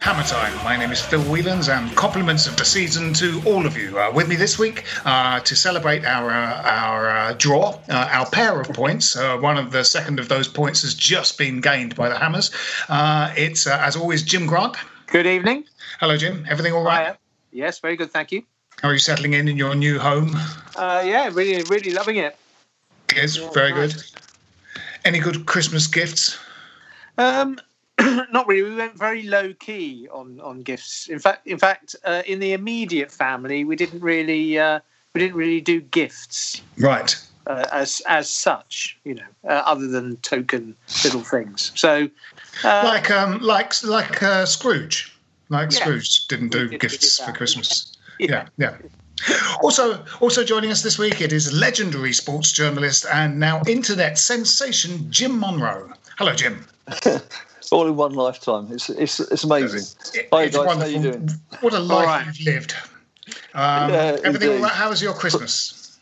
Hammer Time. My name is Phil Whelans, and compliments of the season to all of you. Uh, with me this week uh, to celebrate our uh, our uh, draw, uh, our pair of points. Uh, one of the second of those points has just been gained by the Hammers. it's as always Jim Grant. Good evening. Hello, Jim. Everything all right? Yes, very good. Thank you. How are you settling in in your new home? yeah, really, really loving it. Yes, very good. Any good Christmas gifts? Um, not really. We went very low key on on gifts. In fact, in fact, uh, in the immediate family, we didn't really uh, we didn't really do gifts. Right. Uh, as as such, you know, uh, other than token little things. So, uh, like um, like like uh, Scrooge, like yeah. Scrooge didn't do did, gifts did for Christmas. yeah. yeah. yeah. Also, also joining us this week, it is legendary sports journalist and now internet sensation Jim Monroe. Hello, Jim. all in one lifetime. It's it's it's amazing. It, Hi guys, wonderful. how you doing? What a life right. you've lived. Um, yeah, everything all right? How was your Christmas?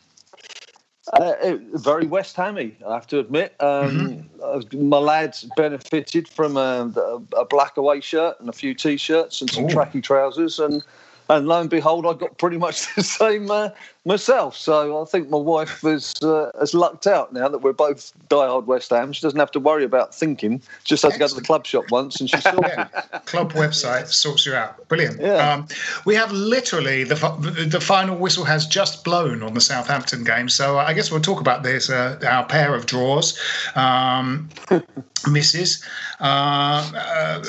Uh, very West Hammy, I have to admit. Um, mm-hmm. My lads benefited from a, a, black away shirt and a few t-shirts and some Ooh. tracky trousers, and and lo and behold, I got pretty much the same uh, myself. So I think my wife has uh, has lucked out now that we're both diehard West Ham. She doesn't have to worry about thinking. She Just has to go to the club shop once, and she's yeah. Club website sorts you out. Brilliant. Yeah. Um, we have literally the the final whistle has just blown on the Southampton game. So I guess we'll talk about this. Uh, our pair of draws. Um, misses, uh, uh,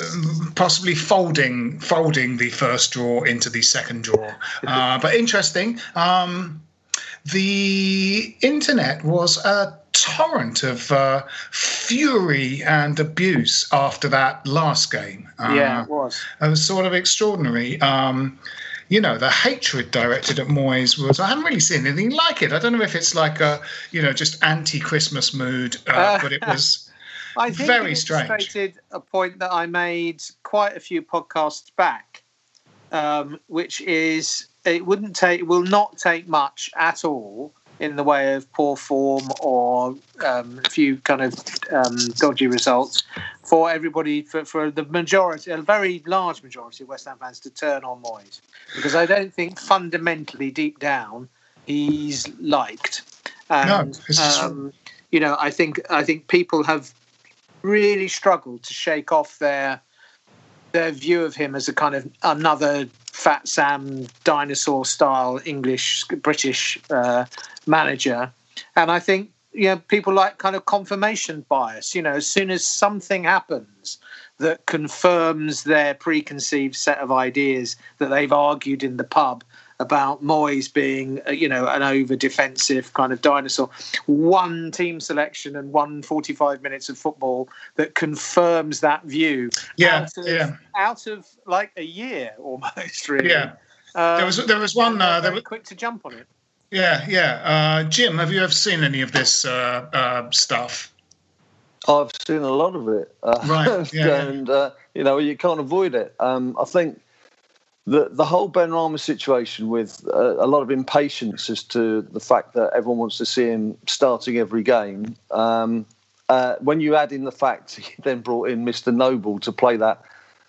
possibly folding folding the first draw into the second draw. Uh, but interesting. Um, the internet was a torrent of uh, fury and abuse after that last game. yeah, it was. It was sort of extraordinary. Um, you know, the hatred directed at Moyes was, I haven't really seen anything like it. I don't know if it's like a, you know, just anti Christmas mood, uh, but it was. I think very it strange. a point that I made quite a few podcasts back, um, which is it wouldn't take, it will not take much at all in the way of poor form or um, a few kind of um, dodgy results for everybody, for, for the majority, a very large majority of West Ham fans to turn on Moyes. Because I don't think fundamentally, deep down, he's liked. And, no, um, you know, I think I think people have really struggled to shake off their their view of him as a kind of another Fat Sam dinosaur style English British uh, manager, and I think you know people like kind of confirmation bias. You know, as soon as something happens that confirms their preconceived set of ideas that they've argued in the pub about Moyes being, uh, you know, an over defensive kind of dinosaur. One team selection and one 45 minutes of football that confirms that view. Yeah, out of, yeah. Out of like a year almost, really. Yeah. Um, there was there was one. Uh, there was quick to jump on it. Yeah, yeah. Uh, Jim, have you ever seen any of this uh, uh stuff? I've seen a lot of it. Uh, right. Yeah, and you know you can't avoid it. Um, I think the the whole Benrahma situation with uh, a lot of impatience as to the fact that everyone wants to see him starting every game. Um, uh, when you add in the fact he then brought in Mr. Noble to play that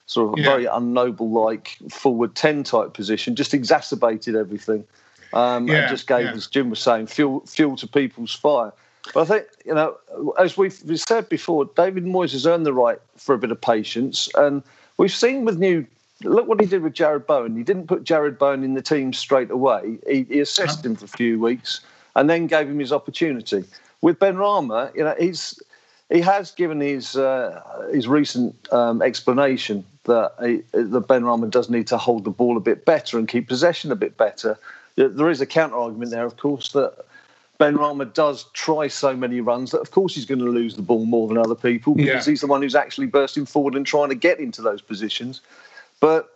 sort of yeah. very unnoble like forward ten type position, just exacerbated everything. Um, yeah, and just gave, yeah. as Jim was saying, fuel fuel to people's fire. But I think you know, as we've said before, David Moyes has earned the right for a bit of patience, and we've seen with new look what he did with Jarrod Bowen. He didn't put Jarrod Bowen in the team straight away. He, he assessed him for a few weeks and then gave him his opportunity. With Benrahma, you know, he's he has given his uh, his recent um, explanation that he, that Benrahma does need to hold the ball a bit better and keep possession a bit better. There is a counter argument there, of course, that Benrahma does try so many runs that, of course, he's going to lose the ball more than other people because yeah. he's the one who's actually bursting forward and trying to get into those positions. But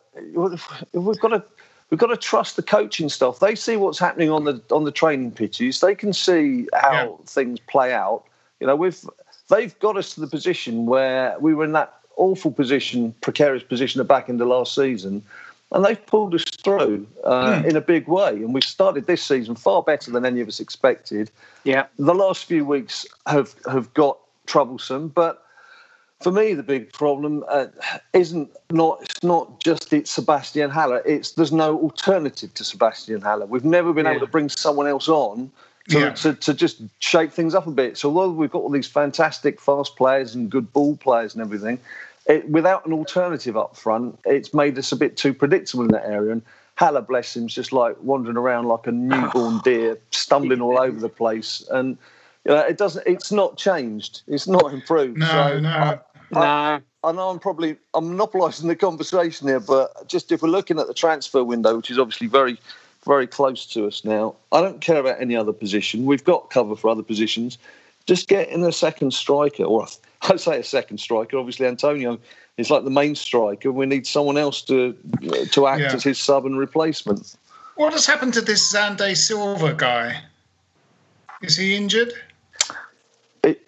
we've got to we've got to trust the coaching stuff. They see what's happening on the on the training pitches. They can see how yeah. things play out. You know, we've they've got us to the position where we were in that awful position, precarious position at back in the last season, and they've pulled us through uh, mm. in a big way. And we've started this season far better than any of us expected. Yeah, the last few weeks have have got troublesome, but for me, the big problem uh, isn't not it's not just it's Sebastian Haller. It's there's no alternative to Sebastian Haller. We've never been yeah. able to bring someone else on to, yeah. to, to just shake things up a bit. So although we've got all these fantastic fast players and good ball players and everything, it, without an alternative up front, it's made us a bit too predictable in that area. And Haller, bless him, is just like wandering around like a newborn deer, stumbling all over the place. And you know, it doesn't. It's not changed. It's not improved. No, so no. I, no. I, I know I'm probably I'm monopolising the conversation here, but just if we're looking at the transfer window, which is obviously very, very close to us now, I don't care about any other position. We've got cover for other positions. Just get in a second striker, or I'd say a second striker. Obviously, Antonio is like the main striker. We need someone else to to act yeah. as his sub and replacement. What has happened to this Xande Silva guy? Is he injured?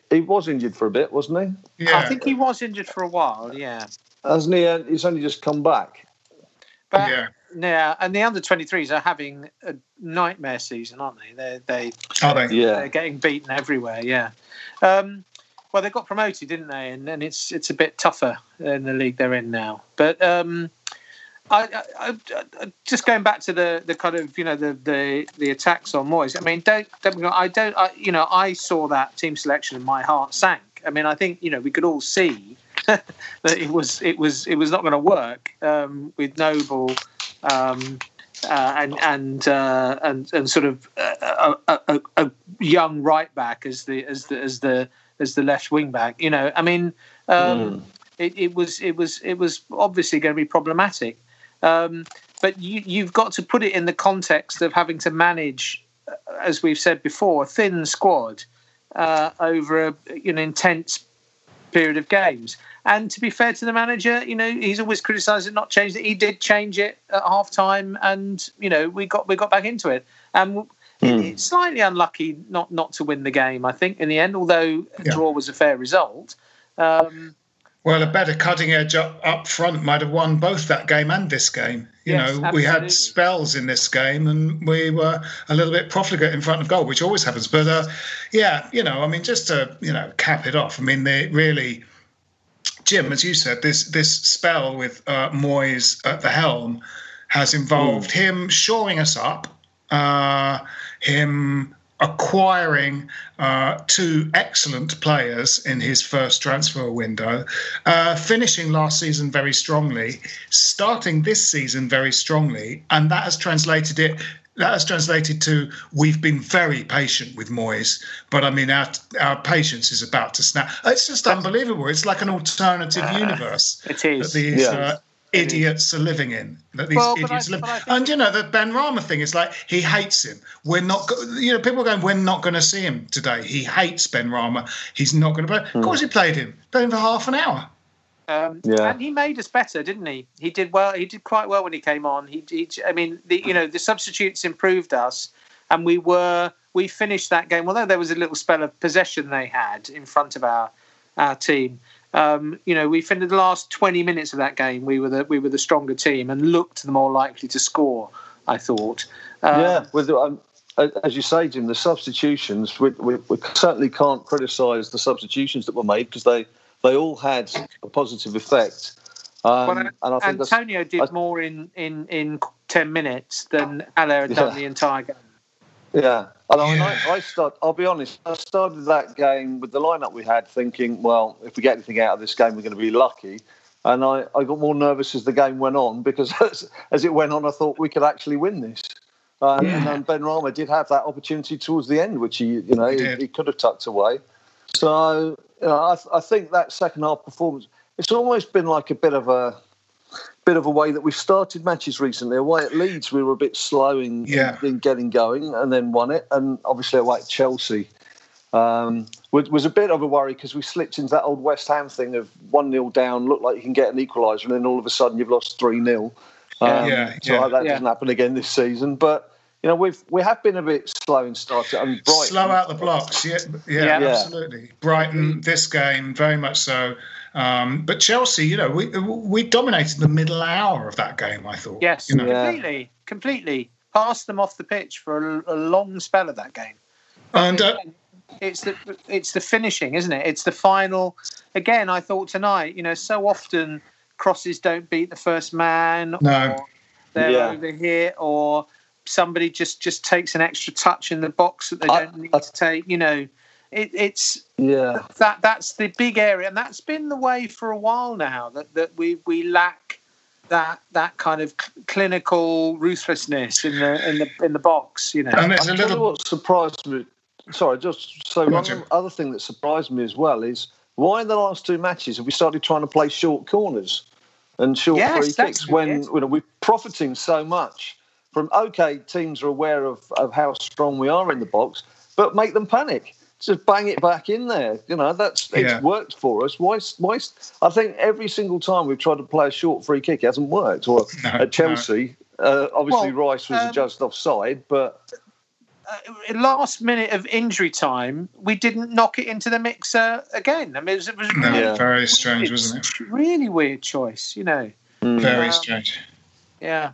He was injured for a bit, wasn't he? Yeah. I think he was injured for a while. Yeah. Hasn't he? Uh, he's only just come back. But, yeah. Yeah, and the under 23s are having a nightmare season, aren't they? They they are they? Yeah, they're getting beaten everywhere. Yeah. Um, well, they got promoted, didn't they? And then it's it's a bit tougher in the league they're in now. But um, I, I, I, just going back to the, the kind of you know the, the, the attacks on Moyes. I mean, don't, don't I don't I, you know I saw that team selection and my heart sank. I mean, I think you know we could all see that it was it was it was not going to work um, with Noble um, uh, and and uh, and and sort of a, a, a, young right back as the as the as the as the left wing back. You know, I mean. Um, mm. It, it was it was it was obviously going to be problematic. Um, but you, you've got to put it in the context of having to manage, uh, as we've said before, a thin squad uh, over a, an intense period of games. And to be fair to the manager, you know, he's always criticised it, not changed it. He did change it at half time, and you know, we got we got back into it. And mm. it's slightly unlucky not not to win the game. I think in the end, although yeah. draw was a fair result. Um, well, a better cutting edge up, up front might have won both that game and this game. You yes, know, absolutely. we had spells in this game and we were a little bit profligate in front of goal, which always happens. But uh, yeah, you know, I mean, just to you know cap it off. I mean, they really, Jim, as you said, this this spell with uh, Moyes at the helm has involved mm. him shoring us up, uh, him acquiring uh, two excellent players in his first transfer window, uh, finishing last season very strongly, starting this season very strongly, and that has translated it. That has translated to we've been very patient with Moyes, but I mean our our patience is about to snap. It's just unbelievable. It's like an alternative universe. It is. These Yeah. Idiots are living in. That these Well, idiots I- live. but and you know the Benrahma thing is like he hates him. We're not. Go- you know people are going. We're not going to see him today. He hates Benrahma. He's not going to play. Hmm. Of course he played him. Played him for half an hour. Um, Yeah. And he made us better, didn't he? He did well. He did quite well when he came on. He, he I mean, the, you know, the substitutes improved us, and we were we finished that game. Although there was a little spell of possession they had in front of our our team. Um, you know, we finished the last twenty minutes of that game. We were the we were the stronger team and looked the more likely to score. I thought. Um, yeah, with um, as you say, Jim, the substitutions. We, we, we certainly can't criticise the substitutions that were made because they they all had a positive effect. Um, Well, and I think Antonio did I- more in, in, in ten minutes than Haller had Yeah. done the entire game. Yeah, and I, mean, I, I start. I'll be honest. I started that game with the lineup we had, thinking, well, if we get anything out of this game, we're going to be lucky. And I, I got more nervous as the game went on because as, as it went on, I thought we could actually win this. Um, Yeah. And Benrahma did have that opportunity towards the end, which he, you know, He he, he could have tucked away. So you know, I, I think that second half performance, it's almost been like a bit of a bit of a way that we've started matches recently. Away at Leeds, we were a bit slow in, Yeah. in, in getting going, and then won it. And obviously away at Chelsea um, was, was a bit of a worry because we slipped into that old West Ham thing of one 0 down, look like you can get an equaliser, and then all of a sudden you've lost three 0 Yeah. Yeah, So yeah. I hope that Yeah. doesn't happen again this season, but. You know, we've we have been a bit slow in starting. And Brighton, Slow out the blocks. Yeah, yeah, Yeah. Yeah. absolutely. Brighton, this game, very much so. Um, but Chelsea, you know, we we dominated the middle hour of that game. I thought. Yes, You know? Yeah. completely, completely. Passed them off the pitch for a, a long spell of that game. And uh, It's the it's the finishing, isn't it? It's the final. Again, I thought tonight, you know, so often crosses don't beat the first man, No. or they're Yeah. over here, or somebody just just takes an extra touch in the box that they don't need to take. You know, it, it's yeah, that that's the big area, and that's been the way for a while now. That that we we lack that that kind of cl- clinical ruthlessness in the in the in the box. You know, and there's a I'll tell you little. what surprised me. Sorry, just so one Jim. other thing that surprised me as well is why in the last two matches have we started trying to play short corners and short Yes, free kicks when you know, we're profiting so much from okay teams are aware of, of how strong we are in the box, but make them panic. Just bang it back in there. You know that's it's Yeah. worked for us. Why? Why? I think every single time we've tried to play a short free kick, it hasn't worked. Or No, at Chelsea, uh, obviously Well, Rice was um, adjusted offside, but uh, last minute of injury time, we didn't knock it into the mixer again. I mean, it was, it was No, really, very strange, weird- wasn't it? Really weird choice. You know, Very Um, strange. yeah.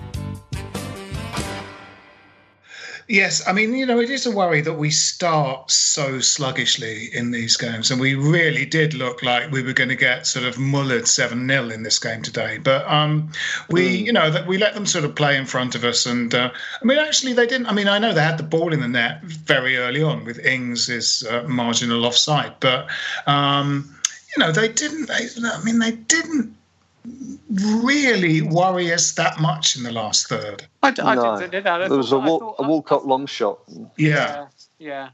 Yes, I mean, you know, it is a worry that we start so sluggishly in these games, and we really did look like we were going to get sort of mullered seven 0 in this game today. But um, we, you know, that we let them sort of play in front of us, and uh, I mean, actually, they didn't. I mean, I know they had the ball in the net very early on with Ings' uh, marginal offside, but um, you know, they didn't. They, I mean, they didn't really worry us that much in the last third. I, d- I no, did, did, I there was a, thought- I Wal- thought- a Walcott long shot. Yeah. yeah,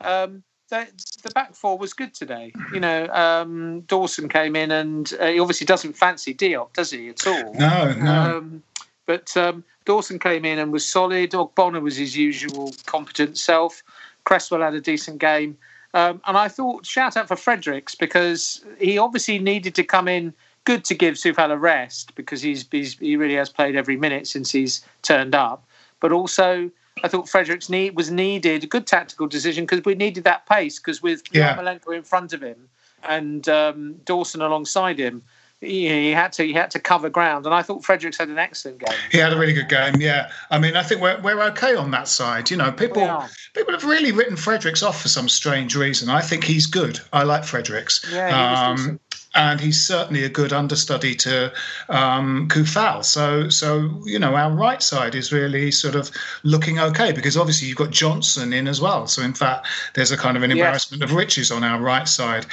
yeah. um, the, the back four was good today. You know, um, Dawson came in and uh, he obviously doesn't fancy Diop, does he, at all? No, no. Um, but um, Dawson came in and was solid. Ogbonna was his usual competent self. Cresswell had a decent game. Um, and I thought, shout out for Fredericks because he obviously needed to come in good to give Coufal a rest because he's, he's, he really has played every minute since he's turned up. But also, I thought Fredericks need, was needed, a good tactical decision because we needed that pace because with Yeah. Yarmolenko in front of him and um, Dawson alongside him, he, he had to he had to cover ground. And I thought Fredericks had an excellent game. He had a really good game, yeah. I mean, I think we're, we're okay on that side. You know, people people have really written Fredericks off for some strange reason. I think he's good. I like Fredericks. Yeah, decent. And he's certainly a good understudy to um, Coufal. So, so you know, our right side is really sort of looking okay because obviously you've got Johnson in as well. So, in fact, there's a kind of an Yes. embarrassment of riches on our right side.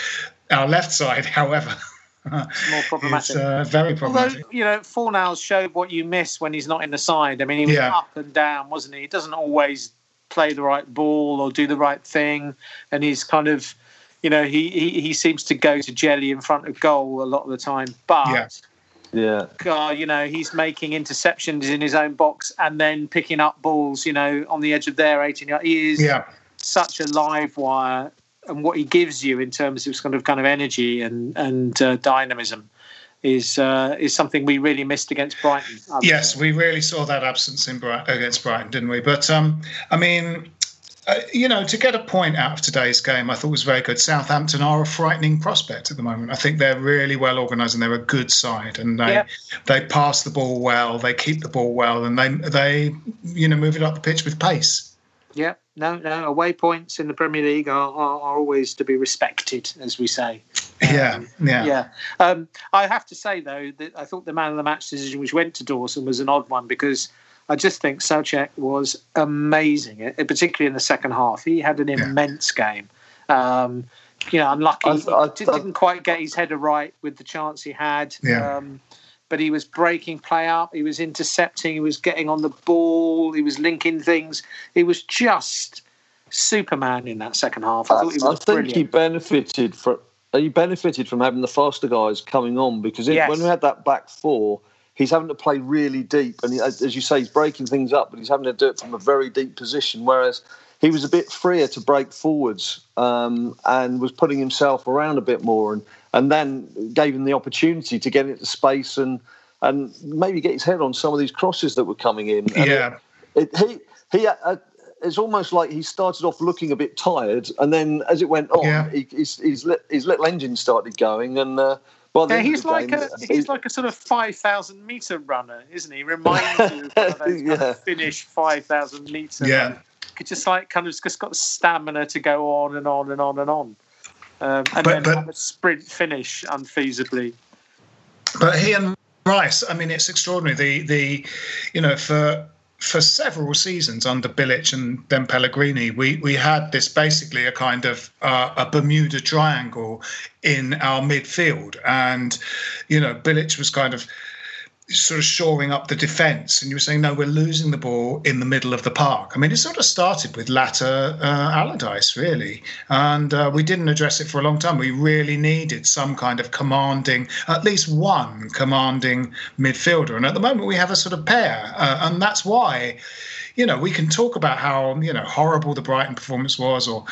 Our left side, however, More problematic. is uh, very Although you know, Fornals showed what you miss when he's not in the side. I mean, he was Yeah. up and down, wasn't he? He doesn't always play the right ball or do the right thing, and he's kind of, you know, he he, he seems to go to jelly in front of goal a lot of the time. But Yeah. Yeah. God, you know, he's making interceptions in his own box and then picking up balls, you know, on the edge of their 18 yard. He is Yeah. such a live wire, and what he gives you in terms of kind of kind of energy and and uh, dynamism is uh, is something we really missed against Brighton. Yes, we really saw that absence in Bright- against Brighton, didn't we? But um, I mean, uh, you know, to get a point out of today's game, I thought was very good. Southampton are a frightening prospect at the moment. I think they're really well organised and they're a good side, and they they pass the ball well, they keep the ball well, and they they you know move it up the pitch with pace. Yeah, no, no. Away points in the Premier League are, are, are always to be respected, as we say. yeah, yeah, Yeah. Um, I have to say, though, that I thought the man of the match decision, which went to Dawson, was an odd one because I just think Soucek was amazing, uh, particularly in the second half. He had an immense game. Um, you know, unlucky. I- I- did- didn't quite get his header right with the chance he had. Yeah. Um, but he was breaking play up. He was intercepting. He was getting on the ball. He was linking things. He was just Superman in that second half. I I, thought he I think brilliant. he benefited from he benefited from having the faster guys coming on because it, Yes. when we had that back four, he's having to play really deep, and he, as you say, he's breaking things up, but he's having to do it from a very deep position. Whereas he was a bit freer to break forwards um, and was putting himself around a bit more, and and then gave him the opportunity to get into space and and maybe get his head on some of these crosses that were coming in. And yeah. it, he he uh, it's almost like he started off looking a bit tired, and then as it went on, Yeah. he, his, his, his little engine started going, and uh, by the Yeah, he's like game, a he's like a sort of five thousand meter runner, isn't he? Reminds you of one of those kind Yeah. of Finnish five thousand meter. Yeah. It's just like kind of just got the stamina to go on and on and on and on, um, and But- then but- have a sprint finish unfeasibly. But he and Rice, I mean, it's extraordinary. The the, you know, for for several seasons under Bilic and then Pellegrini, we we had this basically a kind of uh, a Bermuda Triangle in our midfield, and you know, Bilic was kind of sort of shoring up the defence, and you were saying, no, we're losing the ball in the middle of the park. I mean, it sort of started with Latter uh, Allardyce, really, and uh, we didn't address it for a long time. We really needed some kind of commanding, at least one commanding midfielder, and at the moment we have a sort of pair, uh, and that's why, you know, we can talk about how you know horrible the Brighton performance was, or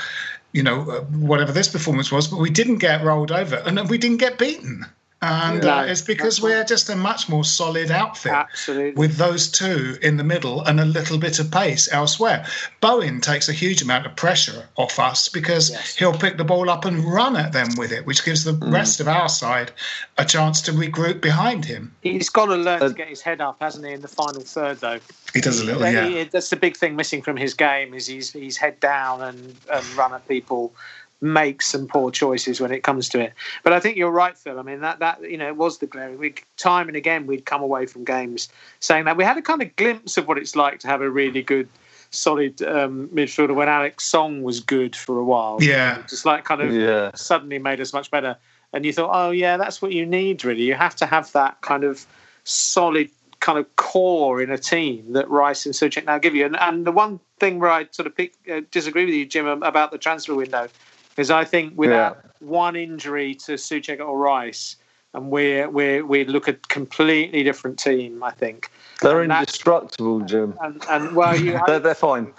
you know uh, whatever this performance was, but we didn't get rolled over, and we didn't get beaten. And Yeah. uh, it's because we're just a much more solid outfit Absolutely. with those two in the middle and a little bit of pace elsewhere. Bowen takes a huge amount of pressure off us because Yes. he'll pick the ball up and run at them with it, which gives the rest of our side a chance to regroup behind him. He's got to learn Uh, to get his head up, hasn't he, in the final third, though? He does a little, Yeah, yeah. he- that's the big thing missing from his game is he's he's head down and, and run at people, makes some poor choices when it comes to it. But I think you're right, Phil. I mean that that you know it was the glaring. We time and again we'd come away from games saying that we had a kind of glimpse of what it's like to have a really good. Solid um, midfielder when Alex Song was good for a while. Yeah. just like kind of Yeah. suddenly made us much better. And you thought, oh yeah, that's what you need really. You have to have that kind of solid kind of core in a team that Rice and Soucek now give you. And, and the one thing where I sort of pick, uh, disagree with you, Jim, about the transfer window, is I think without yeah. one injury to Souček or Rice, and we're we we look a completely different team. I think they're and indestructible, Jim. And, and well, you they're, they're fine.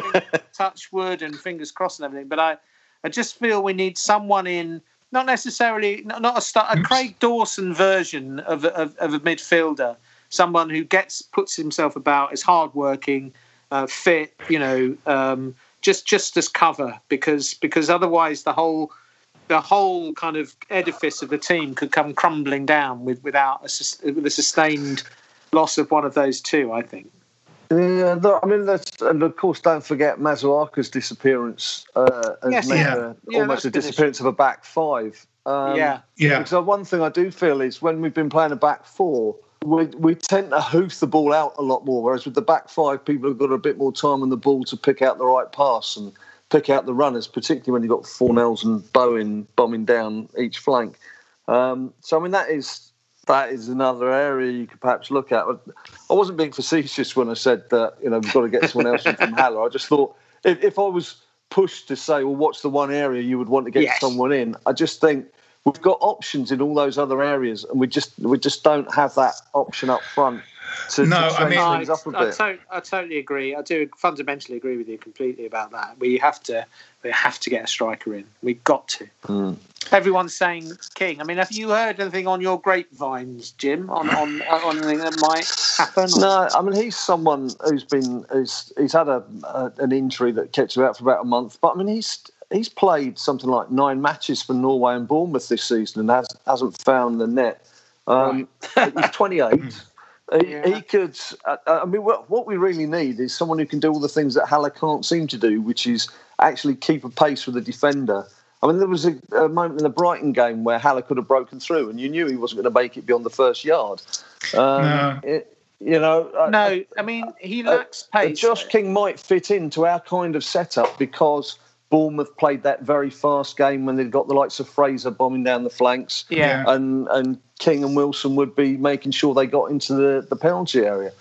touch wood and fingers crossed and everything, but I I just feel we need someone in. Not necessarily, not a, start, a Craig Dawson version of, of, of a midfielder, someone who gets puts himself about, is hardworking, uh, fit, you know, um, just just as cover because because otherwise the whole the whole kind of edifice of the team could come crumbling down with without a, with a sustained loss of one of those two. I think. Yeah, I mean, that's, and of course, don't forget Masuaku's disappearance uh, has yes, yeah. a, yeah, almost a disappearance of a back five. Um, yeah, yeah. Because one thing I do feel is when we've been playing a back four, we, we tend to hoof the ball out a lot more. Whereas with the back five, people have got a bit more time on the ball to pick out the right pass and pick out the runners, particularly when you've got Fornals and Bowen bombing down each flank. Um, so I mean that is that is another area you could perhaps look at. I wasn't being facetious when I said that you know we've got to get someone else in from Haller. I just thought if, if, I was pushed to say, well, what's the one area you would want to get yes. someone in? I just think we've got options in all those other areas, and we just we just don't have that option up front. To, no, to I mean, I, I, to, I, totally agree. I do fundamentally agree with you completely about that. We have to, we have to get a striker in. We've got to. Mm. Everyone's saying King. I mean, have you heard anything on your grapevines, Jim, on on, on anything that might happen? No, I mean he's someone who's been who's, he's had a, a, an injury that kept him out for about a month. But I mean he's he's played something like nine matches for Norway and Bournemouth this season and has, hasn't found the net. Um, right. he's 28. He, yeah. he, could. Uh, I mean, what, what, we really need is someone who can do all the things that Haller can't seem to do, which is actually keep a pace with the defender. I mean, there was a, a moment in the Brighton game where Haller could have broken through, and you knew he wasn't going to make it beyond the first yard. Um, no. It, you know, no. I, I mean, he lacks pace. Josh King might fit into our kind of setup because Bournemouth played that very fast game when they'd got the likes of Fraser bombing down the flanks. Yeah. And and King and Wilson would be making sure they got into the, the penalty area.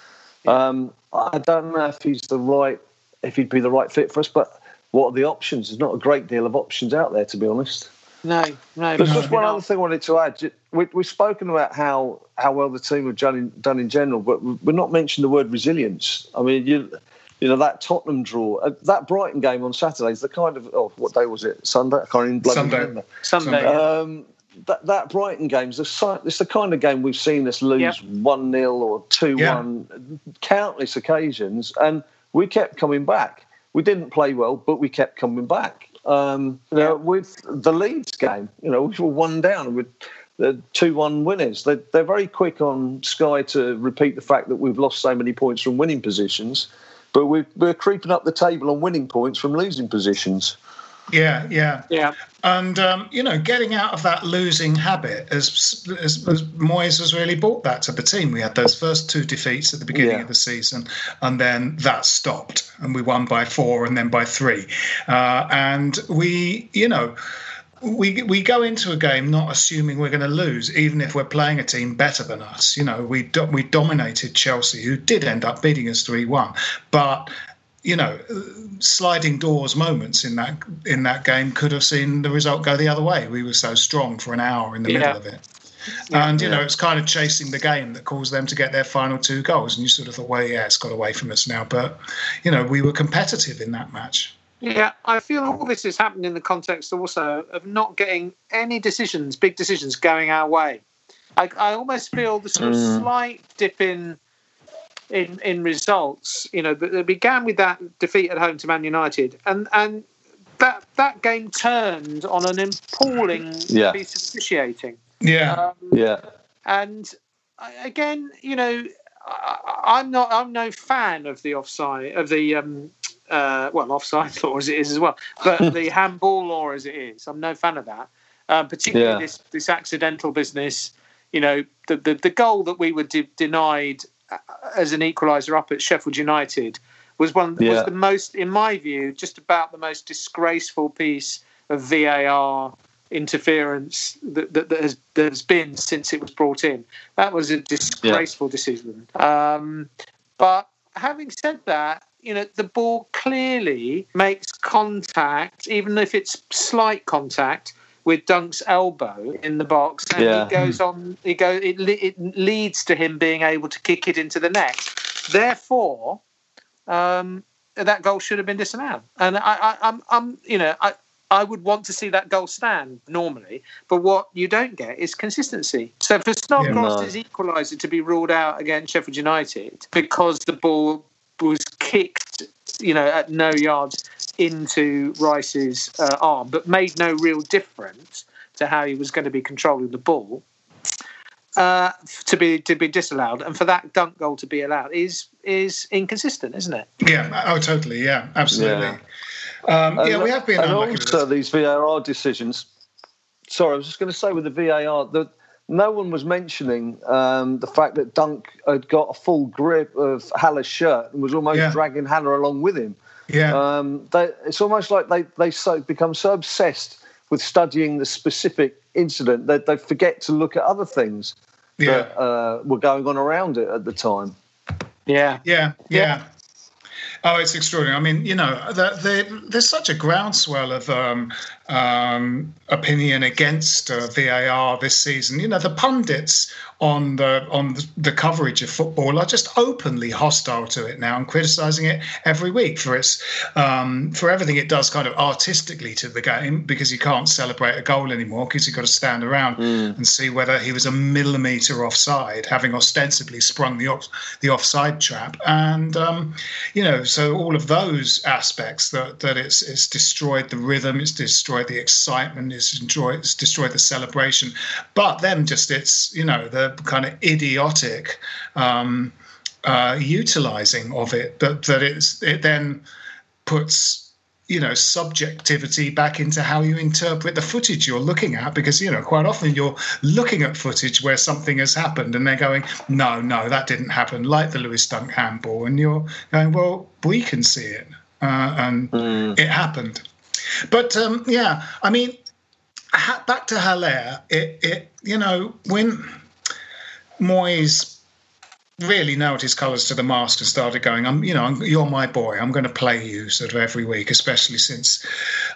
Um, I don't know if he's the right if he'd be the right fit for us, but what are the options? There's not a great deal of options out there, to be honest. No, no. There's just one other thing I wanted to add. We, have spoken about how, how well the team have done in, done in general, but we're not mentioning the word resilience. I mean, you you know that Tottenham draw, uh, that Brighton game on Saturday is the kind of oh, what day was it? Sunday. I can't even Sunday. remember. Sunday. Um, that, that Brighton game is the, it's the kind of game we've seen us lose one 0 or two one yeah. countless occasions, and we kept coming back. We didn't play well, but we kept coming back. Um, you know, with the Leeds game, you know, we were one down with the two-one winners. They're, they're very quick on Sky to repeat the fact that we've lost so many points from winning positions but we're, we're creeping up the table on winning points from losing positions. Yeah, yeah, yeah. And um, you know, getting out of that losing habit, as, as, as Moyes has really brought that to the team. We had those first two defeats at the beginning yeah. of the season, and then that stopped, and we won by four, and then by three, uh, and we, you know we we go into a game not assuming we're going to lose, even if we're playing a team better than us. You know, we do, we dominated Chelsea, who did end up beating us three one, but you know, sliding doors moments in that in that game could have seen the result go the other way. We were so strong for an hour in the yeah. middle of it. Yeah, and you yeah. know it's kind of chasing the game that caused them to get their final two goals, and you sort of thought, well, yeah, it's got away from us now. But you know, we were competitive in that match. Yeah, I feel all this has happened in the context also of not getting any decisions, big decisions, going our way. I, I almost feel the sort of mm. slight dip in in in results. You know, that began with that defeat at home to Man United, and and that that game turned on an appalling yeah. piece of officiating. Yeah, um, yeah. And again, you know, I, am not. I'm no fan of the offside of the um, uh, well, offside law as it is as well, but the handball law as it is. I'm no fan of that, um, particularly yeah. this this accidental business. You know, the the, the goal that we were de- denied uh, as an equaliser up at Sheffield United was one yeah. was the most, in my view, just about the most disgraceful piece of VAR interference that, that, that, has, that has been since it was brought in. That was a disgraceful yeah. decision. Um, but having said that, you know, the ball clearly makes contact, even if it's slight contact, with Dunk's elbow in the box, and Yeah. he goes on. He go. It, it leads to him being able to kick it into the net. Therefore, um, that goal should have been disallowed. And I, I, I'm, I'm, you know, I. I would want to see that goal stand normally, but what you don't get is consistency. So for Snodgrass's equaliser to be ruled out against Sheffield United because the ball kicked, you know, at no yards into Rice's uh, arm, but made no real difference to how he was going to be controlling the ball. Uh, to be to be disallowed and for that dunk goal to be allowed is is inconsistent, isn't it? Yeah. Oh, totally. Yeah. Absolutely. Yeah. Um, yeah, we have been and unlucky also these VAR decisions. Sorry, I was just going to say with the VAR that no one was mentioning um, the fact that Dunk had got a full grip of Haller's shirt and was almost Yeah. dragging Haller along with him. Yeah. Um, they, it's almost like they they so become so obsessed with studying the specific incident that they forget to look at other things Yeah. that uh, were going on around it at the time. Yeah. Yeah, yeah. Oh, it's extraordinary. I mean, you know, the, the, there's such a groundswell of um, um, opinion against uh, VAR this season. You know, the pundits on the on the coverage of football are just openly hostile to it now and criticizing it every week for its um, for everything it does kind of artistically to the game because you can't celebrate a goal anymore because you've got to stand around and see whether he was a millimeter offside, having ostensibly sprung the off, the offside trap, and um, you know, so all of those aspects that that it's it's destroyed the rhythm, it's destroyed the excitement, it's destroyed it's destroyed the celebration, but then just it's you know the kind of idiotic. Um, uh, utilizing of it that that it's it then puts you know subjectivity back into how you interpret the footage you're looking at because you know quite often you're looking at footage where something has happened and they're going no no that didn't happen like the Lewis Dunk handball and you're going well we can see it uh, and it happened but um, yeah I mean ha- back to Haller it it you know when Moyes really nailed his colours to the mast and started going, "I'm, you know, I'm, you're my boy. I'm going to play you sort of every week, especially since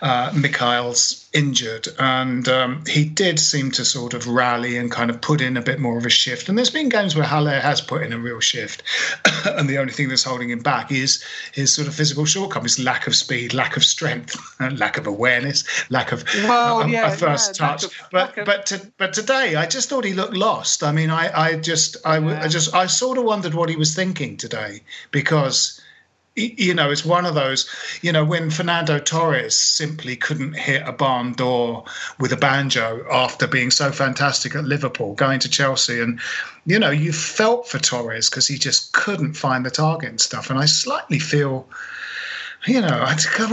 uh, Michail's injured." And um, he did seem to sort of rally and kind of put in a bit more of a shift. And there's been games where Haller has put in a real shift, and the only thing that's holding him back is his sort of physical shortcomings, lack of speed, lack of strength, lack of awareness, lack of Well, a, yeah, a first yeah, touch. of- but of- but to, but today, I just thought he looked lost. I mean, I I just I just I sort of wondered what he was thinking today because. You know, it's one of those, you know, when Fernando Torres simply couldn't hit a barn door with a banjo after being so fantastic at Liverpool, going to Chelsea. And, you know, you felt for Torres because he just couldn't find the target and stuff. And I slightly feel, you know,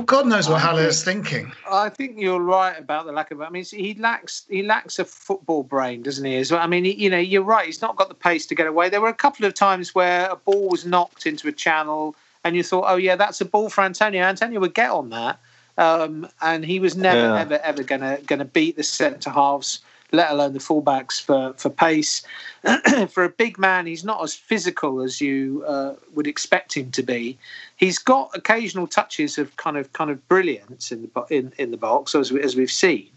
God knows what I Haller is thinking. I think you're right about the lack of. I mean, he lacks he lacks a football brain, doesn't he? As well. I mean, he, you know, you're right. He's not got the pace to get away. There were a couple of times where a ball was knocked into a channel, and you thought, "Oh yeah, that's a ball for Antonio." Antonio would get on that, um, and he was never, Yeah. ever, ever gonna gonna beat the centre halves, let alone the fullbacks for for pace. for a big man, he's not as physical as you uh, would expect him to be. He's got occasional touches of kind of kind of brilliance in the bo- in, in the box as we, as we've seen,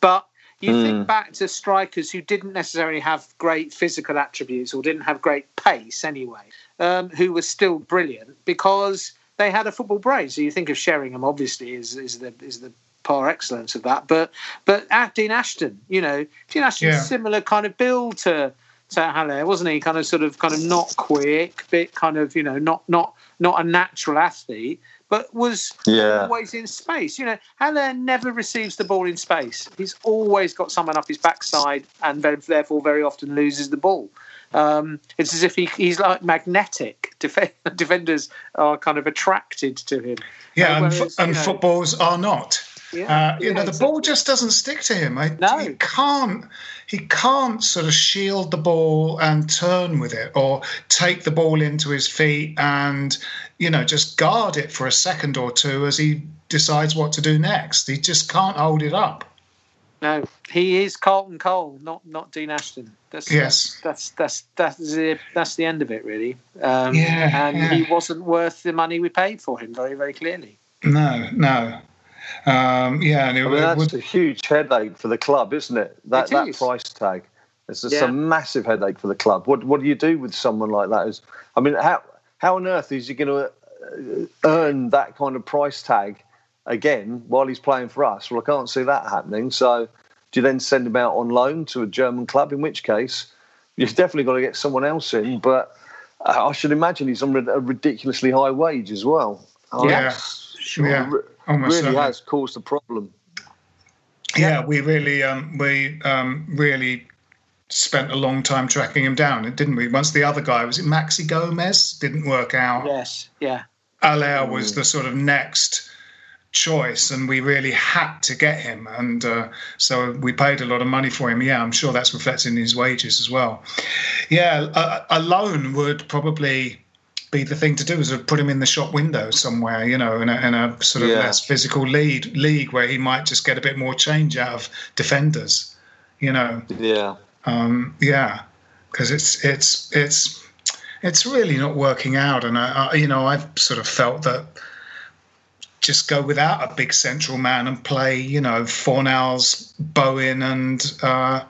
but you think back to strikers who didn't necessarily have great physical attributes or didn't have great pace anyway, um, who were still brilliant because they had a football brain. So you think of Sheringham, obviously, is is the is the par excellence of that. But but at Dean Ashton, you know, Dean Ashton's Yeah. similar kind of build to to Haller, wasn't he? Kind of sort of kind of not quick, bit kind of you know not not not a natural athlete, but was Yeah. always in space. You know, Haller never receives the ball in space. He's always got someone up his backside, and very, therefore very often loses the ball. Um, it's as if he, he's like magnetic. Def- defenders are kind of attracted to him. Yeah, and, whereas, and you know- footballs are not. Yeah, uh, you yeah, know, the exactly. ball just doesn't stick to him. I, No. He can't. He can't sort of shield the ball and turn with it, or take the ball into his feet and you know just guard it for a second or two as he decides what to do next. He just can't hold it up. No, he is Carlton Cole, not not Dean Ashton. That's, yes, that's that's that's that's the, that's the end of it, really. Um, yeah, and yeah. he wasn't worth the money we paid for him, very very clearly. No, no. Um, yeah, and it, I mean, that's would, a huge headache for the club, isn't it? That It that is. price tag. It's just Yeah. a massive headache for the club. What what do you do with someone like that? Is I mean, how how on earth is he going to earn that kind of price tag again while he's playing for us? Well, I can't see that happening. So, do you then send him out on loan to a German club? In which case, you've definitely got to get someone else in. But uh, I should imagine he's on a ridiculously high wage as well. I Yeah. that's- sure, Yeah. re- really certainly. has caused a problem. yeah, we really, um, we um, really spent a long time tracking him down, didn't we? Once the other guy was it Maxi Gomez didn't work out. Yes, yeah. Haller was the sort of next choice, and we really had to get him, and uh, so we paid a lot of money for him. Yeah, I'm sure that's reflected in his wages as well. Yeah, a, a loan would probably be the thing to do is to put him in the shop window somewhere, you know, in a, in a sort of Yeah. less physical lead league where he might just get a bit more change out of defenders, you know. Yeah. Um, yeah, because it's it's it's it's really not working out, and I, I you know I've sort of felt that just go without a big central man and play you know Fornals, Bowen, and uh,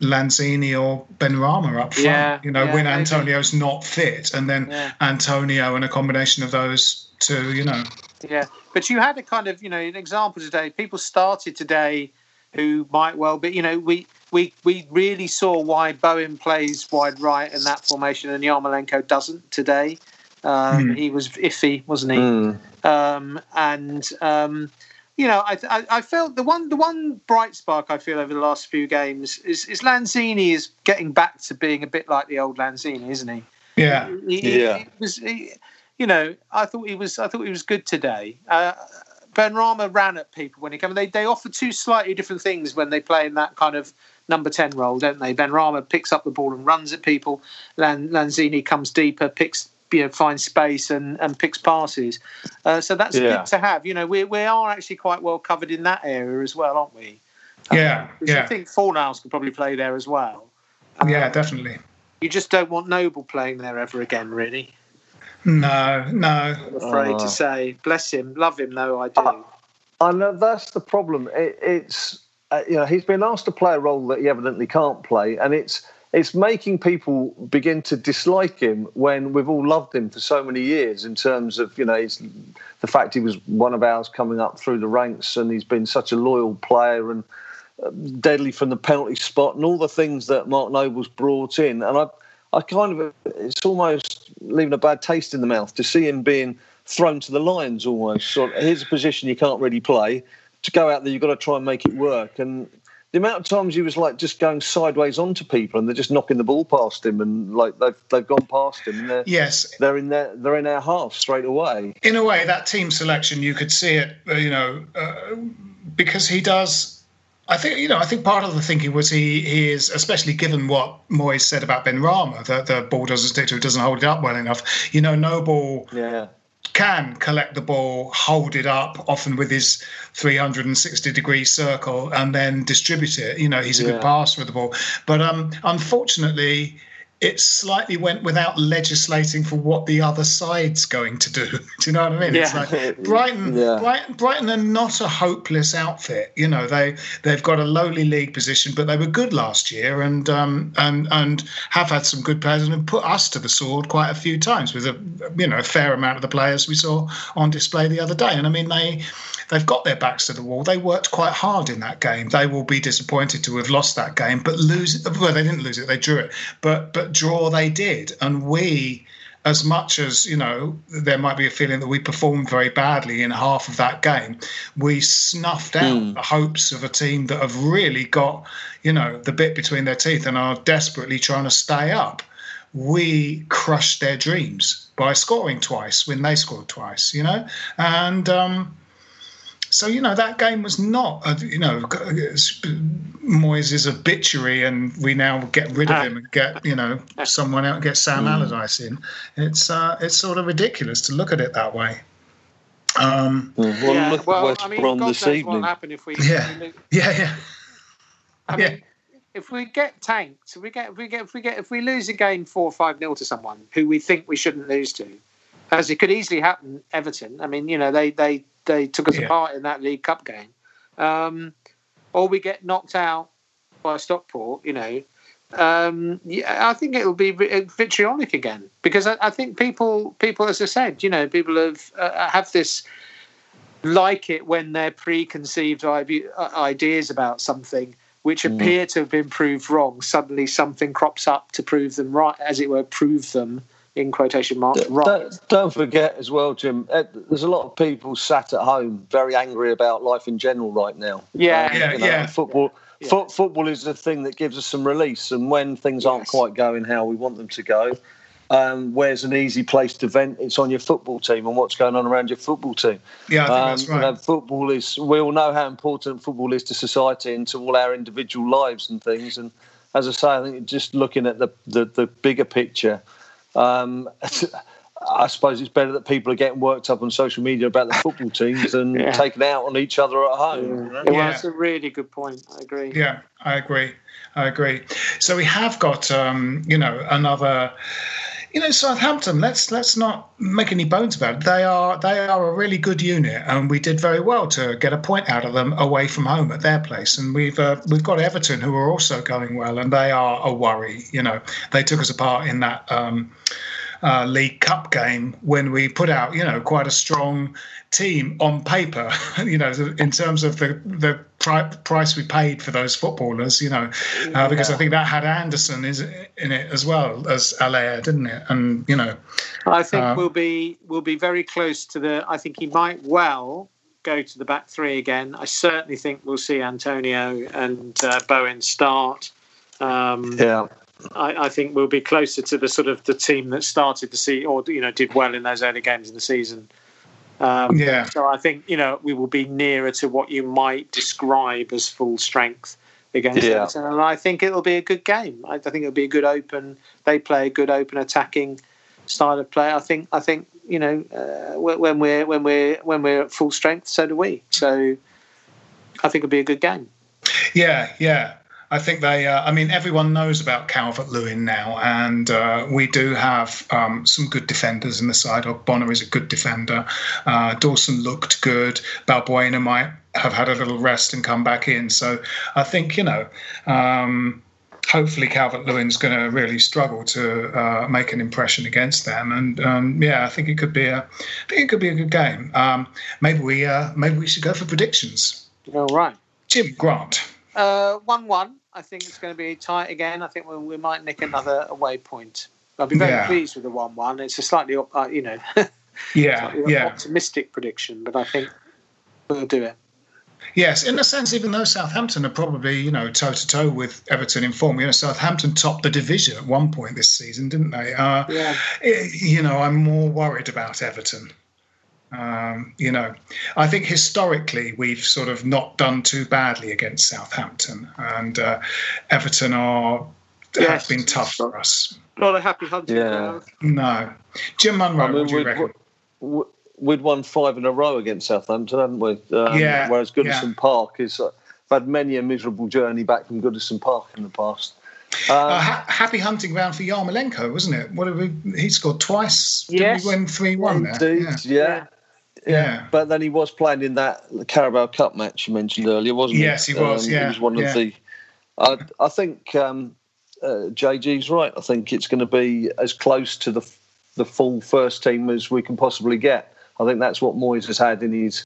Lanzini or Benrahma up front. Yeah, you know yeah, when maybe. Antonio's not fit, and then Yeah. Antonio and a combination of those two. You know, Yeah, but you had a kind of you know an example today. People started today who might well be you know we we we really saw why Bowen plays wide right in that formation and Yarmolenko doesn't today. Um, Hmm. He was iffy, wasn't he? Mm. um, and um, you know, I, I, I felt the one the one bright spark I feel over the last few games is, is Lanzini is getting back to being a bit like the old Lanzini, isn't he? yeah, He- he- Yeah. he was, he- you know, I thought he was I thought he was good today. Uh, Benrahma ran at people when he came. They they offer two slightly different things when they play in that kind of number ten role, don't they? Benrahma picks up the ball and runs at people. Lan, Lanzini comes deeper, picks you know finds space and, and picks passes. Uh, so that's Yeah. good to have. You know, we we are actually quite well covered in that area as well, aren't we? yeah, yeah, I think Fornals could probably play there as well. yeah, definitely. You just don't want Noble playing there ever again, really. No, no. I'm afraid Oh. to say. Bless him. Love him, though, I do. I know that's the problem. It, it's uh, you know he's been asked to play a role that he evidently can't play, and it's it's making people begin to dislike him when we've all loved him for so many years. In terms of you know the fact he was one of ours coming up through the ranks, and he's been such a loyal player and uh, deadly from the penalty spot, and all the things that Mark Noble's brought in. And I I kind of it's almost leaving a bad taste in the mouth to see him being thrown to the lions almost. So here's a position you can't really play. To go out there, you've got to try and make it work. And the amount of times he was like just going sideways onto people, and they're just knocking the ball past him, and like they've they've gone past him, and they're Yes, they're in their they're in our half straight away. in a way, that team selection, you could see it, uh, you know, uh, because he does. I think you know. I think part of the thinking was he he is, especially given what Moyes said about Benrahma, that the ball doesn't stick to it, doesn't hold it up well enough. You know, Noble Yeah, can collect the ball, hold it up, often with his 360 degree circle, and then distribute it. You know, he's a Yeah. good passer with the ball. But um, unfortunately, it slightly went without legislating for what the other side's going to do. do you know what I mean? It's Yeah. like Brighton, Yeah. Brighton, Brighton are not a hopeless outfit. You know, they they've got a lowly league position, but they were good last year and um, and and have had some good players and have put us to the sword quite a few times with a you know a fair amount of the players we saw on display the other day. And I mean they they've got their backs to the wall. They worked quite hard in that game. They will be disappointed to have lost that game, but lose. Well, they didn't lose it; they drew it. But but draw they did, and we. As much as you know, there might be a feeling that we performed very badly in half of that game. We snuffed out the hopes of a team that have really got, you know, the bit between their teeth and are desperately trying to stay up we crushed their dreams by scoring twice when they scored twice, you know? And um, so, you know, that game was not, a, you know, Moyes' obituary and we now get rid of him and get, you know, someone out, get Sam Allardyce in. It's, uh, it's sort of ridiculous to look at it that way. Um, well, yeah, look well, at West I mean, Brom God this knows evening. what'll happen if we. Yeah. yeah, yeah. I mean, if we get tanked, if we get if we get if we get if we lose a game four or five nil to someone who we think we shouldn't lose to, as it could easily happen, Everton. I mean, you know, they they they took us Yeah. apart in that League Cup game, um, or we get knocked out by Stockport. You know, um, yeah, I think it'll be vitriolic again because I, I think people people, as I said, you know, people have uh, have this like it when their preconceived uh, ideas about something which Mm. appear to have been proved wrong suddenly something crops up to prove them right as it were prove them in quotation marks right Don't, don't forget as well, Jim. uh, There's a lot of people sat at home very angry about life in general right now. Yeah. Um, Yeah, you know, yeah. Football, fo- football is the thing that gives us some release, and when things aren't quite going how we want them to go, um, where's an easy place to vent? It's on your football team and what's going on around your football team. Yeah, I think Um, that's you right. know, football is. We all know how important football is to society and to all our individual lives and things. And as I say, I think just looking at the the, the bigger picture, um, I suppose it's better that people are getting worked up on social media about the football teams than Yeah. taking out on each other at home. you know? well, Yeah. that's a really good point i agree Yeah, I agree. I agree. So we have got, um, you know, another. You know, Southampton. Let's let's not make any bones about it. They are they are a really good unit, and we did very well to get a point out of them away from home at their place. And we've uh, we've got Everton, who are also going well, and they are a worry. You know, they took us apart in that. Um, uh, League Cup game when we put out, you know, quite a strong team on paper. you know, in terms of the the pri- price we paid for those footballers. You know, uh, because I think that had Anderson is in it as well as Haller, didn't it? And you know, I think Uh, we'll be we'll be very close to the. I think he might well go to the back three again. I certainly think we'll see Antonio and uh, Bowen start. Um, Yeah. I, I think we'll be closer to the sort of the team that started the season or you know did well in those early games in the season. Um, Yeah. So I think you know we will be nearer to what you might describe as full strength against Yeah. Everton, and I think it'll be a good game. I, I think it'll be a good open. They play a good open attacking style of play. I think. I think you know uh, when when we're when we're when we're at full strength, so do we. So I think it'll be a good game. yeah, yeah. I think they. Uh, I mean, everyone knows about Calvert Lewin now, and uh, we do have um, some good defenders in the side. Bonner is a good defender. Uh, Dawson looked good. Balbuena might have had a little rest and come back in. So I think you know. Um, hopefully, Calvert Lewin's going to really struggle to uh, make an impression against them, and um, yeah, I think it could be a. I think it could be a good game. Um, maybe we. Uh, maybe we should go for predictions. All right. Jim Grant. Uh, one-one. I think it's going to be tight again. I think we, we might nick another away point. I'll be very Yeah. pleased with the one-one. It's a slightly, uh, you know, Yeah, yeah. optimistic prediction, but I think we'll do it. Yes, in a sense, even though Southampton are probably, you know, toe to toe with Everton in form, you know, Southampton topped the division at one point this season, didn't they? Uh, Yeah. eh, You know, I'm more worried about Everton. Um, you know, I think historically we've sort of not done too badly against Southampton, and uh, Everton are Yes. have been tough for us. Not a happy hunting Yeah. No, Jim Munro, I mean, what do you we'd, reckon? we'd won five in a row against Southampton, hadn't we? Um, Yeah, Whereas Goodison yeah. Park is. Uh, I've had many a miserable journey back from Goodison Park in the past. Um, Uh, ha- happy hunting ground for Yarmolenko, wasn't it? What did we? He scored twice. Did Yes. we win three one there? Indeed, yeah. Yeah. But then he was playing in that Carabao Cup match you mentioned earlier, wasn't he? Yes, he was, Um, yeah, he was one yeah. of the. I, I think um, uh, JG's right. I think it's going to be as close to the the full first team as we can possibly get. I think that's what Moyes has had in his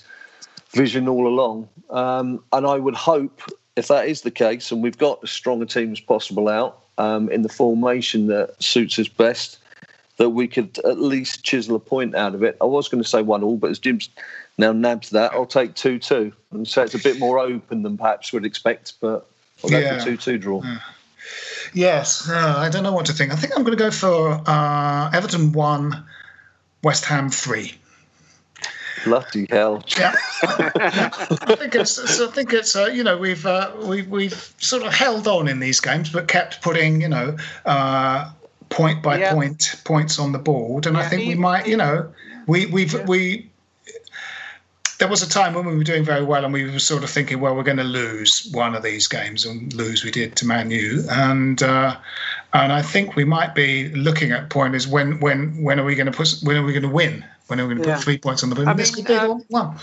vision all along, um, and I would hope if that is the case, and we've got as strong a team as possible out um, in the formation that suits us best that we could at least chisel a point out of it. I was going to say one all, but as Jim's now nabbed that, I'll take two two, and so it's a bit more open than perhaps we'd expect. But I'll go Yeah. for two two draw. Yes, uh, I don't know what to think. I think I'm going to go for uh, Everton one, West Ham three. Bloody hell! Yeah, I think it's. I think it's. Uh, you know, we've uh, we, we've sort of held on in these games, but kept putting you know uh, point by Yeah. point points on the board, and I Yeah, think we might. You know, we we've we. there was a time when we were doing very well and we were sort of thinking, well, we're going to lose one of these games and lose we did to Man U. And uh, and I think we might be looking at point is when when when are we going to put when are we going to win? When are we going to Yeah. put three points on the board? I this could be uh, one.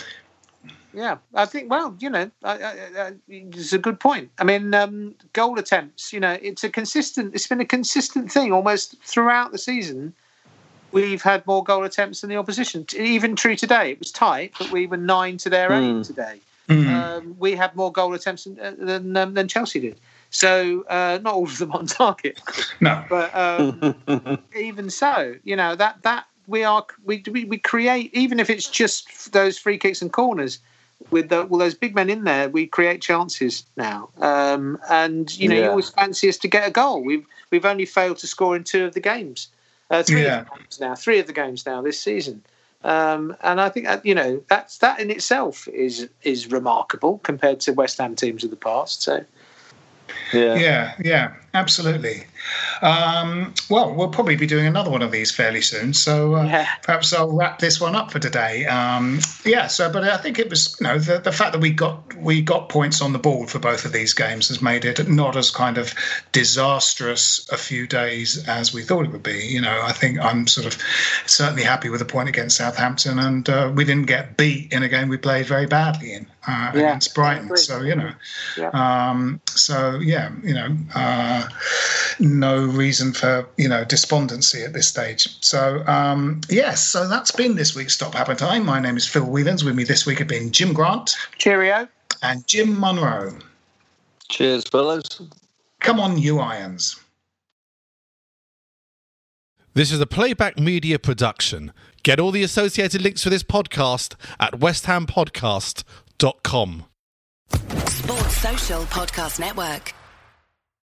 Yeah, I think. Well, you know, I, I, I, it's a good point. I mean, um, goal attempts. You know, it's a consistent. It's been a consistent thing almost throughout the season. We've had more goal attempts than the opposition. Even true today, it was tight, but we were nine to their Hmm. eight today. Um, we had more goal attempts than uh, than, um, than Chelsea did. So uh, not all of them on target. No. But um, even so, you know that that we are we, we we create even if it's just those free kicks and corners with the, all those big men in there, we create chances now. Um, and you know, you always fancy us to get a goal. We've we've only failed to score in two of the games, uh, three Yeah. of the games now, three of the games now this season. Um, and I think that, you know that's that in itself is is remarkable compared to West Ham teams of the past. So Yeah. Yeah, yeah, absolutely. Um, well, we'll probably be doing another one of these fairly soon, so uh, Yeah. perhaps I'll wrap this one up for today. Um, yeah, so but I think it was you know the, the fact that we got we got points on the board for both of these games has made it not as kind of disastrous a few days as we thought it would be. You know, I think I'm sort of certainly happy with the point against Southampton, and uh, we didn't get beat in a game we played very badly in uh, Yeah, against Brighton. So you know. yeah. Um, so yeah, you know, uh, no reason for you know despondency at this stage. So um, yes, so that's been this week's Stop Hammer Time. My name is Phil Whelans. With me this week have been Jim Grant cheerio. and Jim Munro. Cheers, fellas. Come on, you irons. This is a playback media production. Get all the associated links for this podcast at westhampodcast.com. Sports Social Podcast Network.